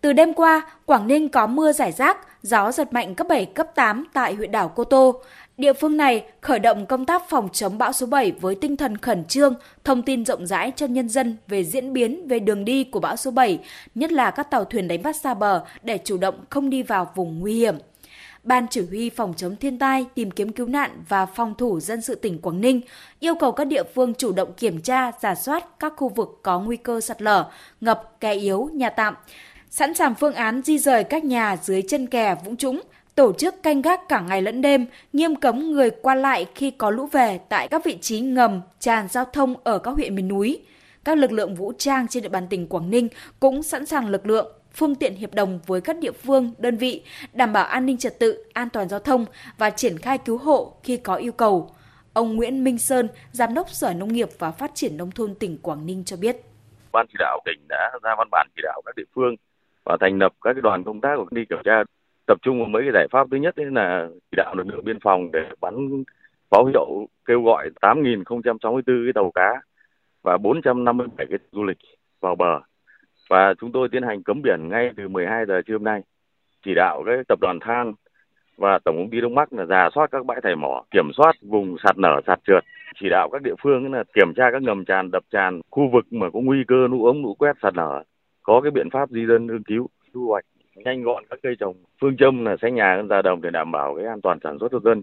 Từ đêm qua, Quảng Ninh có mưa rải rác, gió giật mạnh cấp 7, cấp 8 tại huyện đảo Cô Tô. Địa phương này khởi động công tác phòng chống bão số 7 với tinh thần khẩn trương, thông tin rộng rãi cho nhân dân về diễn biến về đường đi của bão số 7, nhất là các tàu thuyền đánh bắt xa bờ để chủ động không đi vào vùng nguy hiểm. Ban Chỉ huy Phòng chống thiên tai, tìm kiếm cứu nạn và phòng thủ dân sự tỉnh Quảng Ninh yêu cầu các địa phương chủ động kiểm tra, giả soát các khu vực có nguy cơ sạt lở, ngập, kè yếu, nhà tạm, sẵn sàng phương án di rời các nhà dưới chân kè vũng trũng, tổ chức canh gác cả ngày lẫn đêm, nghiêm cấm người qua lại khi có lũ về tại các vị trí ngầm, tràn giao thông ở các huyện miền núi. Các lực lượng vũ trang trên địa bàn tỉnh Quảng Ninh cũng sẵn sàng lực lượng, phương tiện hiệp đồng với các địa phương, đơn vị, đảm bảo an ninh trật tự, an toàn giao thông và triển khai cứu hộ khi có yêu cầu. Ông Nguyễn Minh Sơn, Giám đốc Sở Nông nghiệp và Phát triển Nông thôn tỉnh Quảng Ninh cho biết. Ban chỉ đạo tỉnh đã ra văn bản chỉ đạo các địa phương và thành lập các cái đoàn công tác của đi kiểm tra, tập trung vào mấy cái giải pháp. Thứ nhất là chỉ đạo lực lượng biên phòng để bắn báo hiệu kêu gọi 8.064 cái tàu cá và 457 cái du lịch vào bờ. Và chúng tôi tiến hành cấm biển ngay từ 12 giờ trưa hôm nay. Chỉ đạo cái tập đoàn than và tổng công ty đông bắc là giả soát các bãi thải mỏ, kiểm soát vùng sạt nở, sạt trượt. Chỉ đạo các địa phương là kiểm tra các ngầm tràn, đập tràn khu vực mà có nguy cơ lũ ống, lũ quét, sạt lở có cái biện pháp di dân ương cứu, thu hoạch nhanh gọn các cây trồng. Phương châm là xây nhà ra đồng để đảm bảo cái an toàn sản xuất cho dân.